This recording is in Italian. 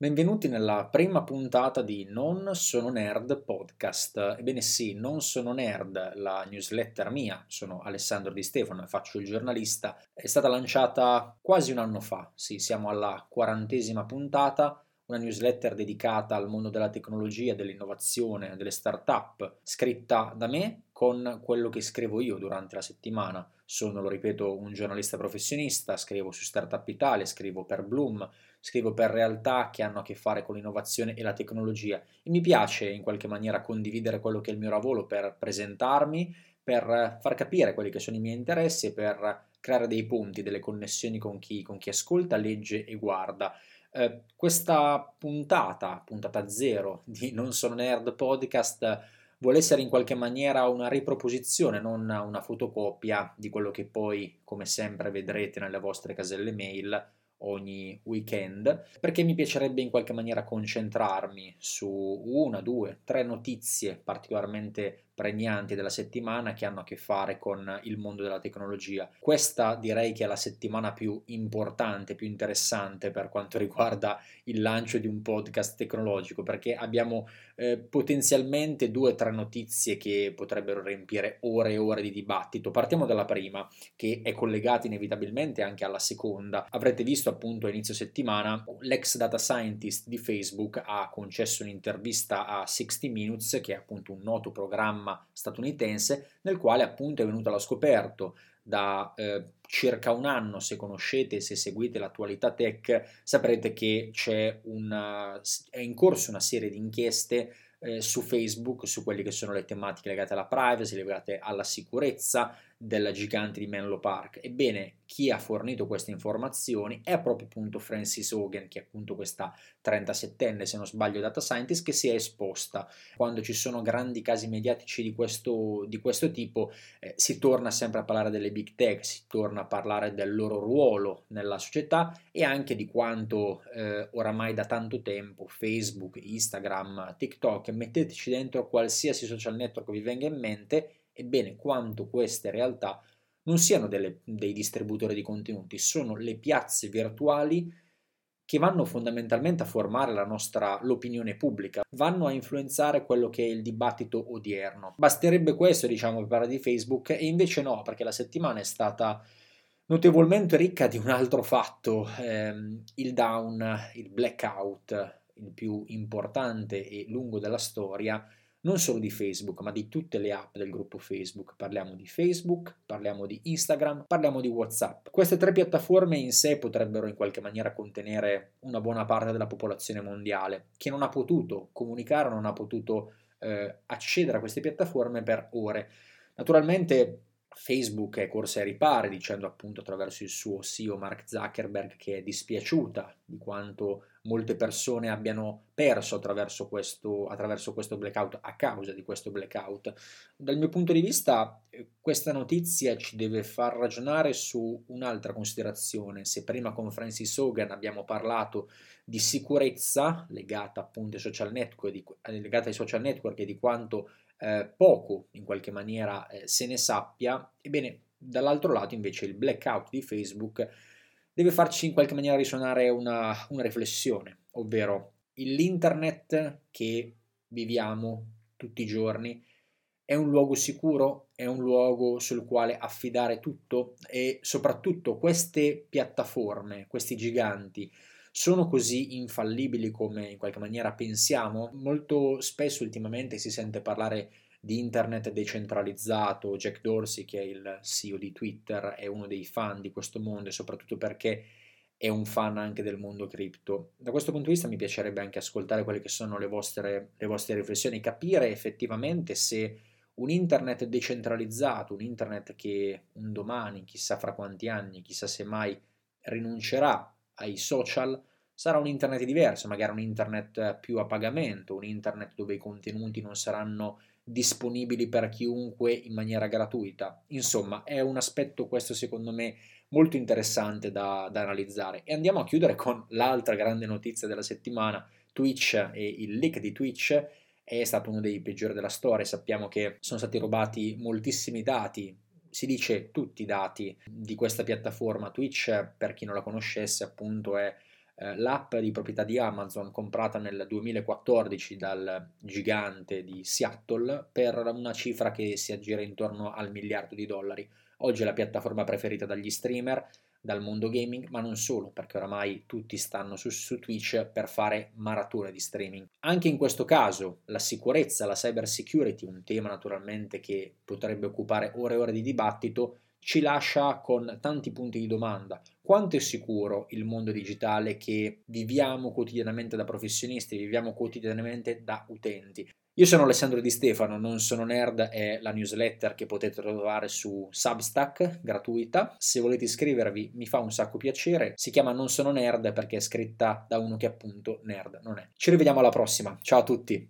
Benvenuti nella prima puntata di Non sono nerd podcast. Ebbene sì, Non sono nerd, la newsletter mia, sono Alessandro Di Stefano e faccio il giornalista, è stata lanciata quasi un anno fa, sì, siamo alla quarantesima puntata, una newsletter dedicata al mondo della tecnologia, dell'innovazione, delle start-up, scritta da me con quello che scrivo io durante la settimana. Sono, lo ripeto, un giornalista professionista, scrivo su Startup Italia, scrivo per Bloom, scrivo per realtà che hanno a che fare con l'innovazione e la tecnologia e mi piace in qualche maniera condividere quello che è il mio lavoro per presentarmi, per far capire quelli che sono i miei interessi per creare dei punti, delle connessioni con chi, con chi ascolta, legge e guarda. Eh, questa puntata, puntata zero di Non sono nerd podcast, vuole essere in qualche maniera una riproposizione, non una fotocopia di quello che poi, come sempre, vedrete nelle vostre caselle mail ogni weekend, perché mi piacerebbe in qualche maniera concentrarmi su una, due, tre notizie particolarmente pregnanti della settimana che hanno a che fare con il mondo della tecnologia. Questa direi che è la settimana più importante, più interessante per quanto riguarda il lancio di un podcast tecnologico, perché abbiamo eh, potenzialmente due o tre notizie che potrebbero riempire ore e ore di dibattito. Partiamo dalla prima, che è collegata inevitabilmente anche alla seconda. Avrete visto appunto a inizio settimana l'ex data scientist di Facebook ha concesso un'intervista a 60 Minutes, che è appunto un noto programma statunitense nel quale appunto è venuto allo scoperto da eh, circa un anno, se conoscete, se seguite l'attualità tech, saprete che una, è in corso una serie di inchieste eh, su Facebook su quelle che sono le tematiche legate alla privacy, legate alla sicurezza, della gigante di Menlo Park. Ebbene, chi ha fornito queste informazioni è proprio appunto Francis Hogan, che è appunto questa 37enne, se non sbaglio, data scientist, che si è esposta. Quando ci sono grandi casi mediatici di questo, di questo tipo, eh, si torna sempre a parlare delle big tech, si torna a parlare del loro ruolo nella società e anche di quanto eh, oramai da tanto tempo Facebook, Instagram, TikTok, metteteci dentro qualsiasi social network vi venga in mente, Ebbene, quanto queste realtà non siano delle, dei distributori di contenuti, sono le piazze virtuali che vanno fondamentalmente a formare la nostra l'opinione pubblica, vanno a influenzare quello che è il dibattito odierno. Basterebbe questo, diciamo, per parlare di Facebook, e invece no, perché la settimana è stata notevolmente ricca di un altro fatto, ehm, il down, il blackout, il più importante e lungo della storia non solo di Facebook, ma di tutte le app del gruppo Facebook. Parliamo di Facebook, parliamo di Instagram, parliamo di WhatsApp. Queste tre piattaforme in sé potrebbero in qualche maniera contenere una buona parte della popolazione mondiale che non ha potuto comunicare, non ha potuto eh, accedere a queste piattaforme per ore. Naturalmente Facebook è corsa ai ripari dicendo appunto attraverso il suo CEO Mark Zuckerberg che è dispiaciuta di quanto molte persone abbiano perso attraverso questo, attraverso questo blackout a causa di questo blackout. Dal mio punto di vista eh, questa notizia ci deve far ragionare su un'altra considerazione. Se prima con Francis Hogan abbiamo parlato di sicurezza legata appunto ai social network, di, legata ai social network e di quanto eh, poco in qualche maniera eh, se ne sappia, ebbene dall'altro lato invece il blackout di Facebook deve farci in qualche maniera risuonare una, una riflessione, ovvero l'internet che viviamo tutti i giorni è un luogo sicuro, è un luogo sul quale affidare tutto e soprattutto queste piattaforme, questi giganti, sono così infallibili come in qualche maniera pensiamo? Molto spesso ultimamente si sente parlare di internet decentralizzato, Jack Dorsey che è il CEO di Twitter è uno dei fan di questo mondo e soprattutto perché è un fan anche del mondo cripto. Da questo punto di vista mi piacerebbe anche ascoltare quelle che sono le vostre, le vostre riflessioni, capire effettivamente se un internet decentralizzato, un internet che un domani, chissà fra quanti anni, chissà se mai rinuncerà ai social, sarà un internet diverso, magari un internet più a pagamento, un internet dove i contenuti non saranno disponibili per chiunque in maniera gratuita. Insomma, è un aspetto questo secondo me molto interessante da, da analizzare. E andiamo a chiudere con l'altra grande notizia della settimana, Twitch e il leak di Twitch è stato uno dei peggiori della storia, sappiamo che sono stati rubati moltissimi dati, si dice tutti i dati di questa piattaforma Twitch, per chi non la conoscesse, appunto è eh, l'app di proprietà di Amazon comprata nel 2014 dal gigante di Seattle per una cifra che si aggira intorno al miliardo di dollari. Oggi è la piattaforma preferita dagli streamer, dal mondo gaming, ma non solo, perché oramai tutti stanno su, su, Twitch per fare maratone di streaming. Anche in questo caso la sicurezza, la cyber security, un tema naturalmente che potrebbe occupare ore e ore di dibattito, ci lascia con tanti punti di domanda. Quanto è sicuro il mondo digitale che viviamo quotidianamente da professionisti, viviamo quotidianamente da utenti? Io sono Alessandro Di Stefano, non sono nerd, è la newsletter che potete trovare su Substack, gratuita. Se volete iscrivervi mi fa un sacco piacere. Si chiama Non sono nerd perché è scritta da uno che appunto nerd non è. Ci rivediamo alla prossima. Ciao a tutti.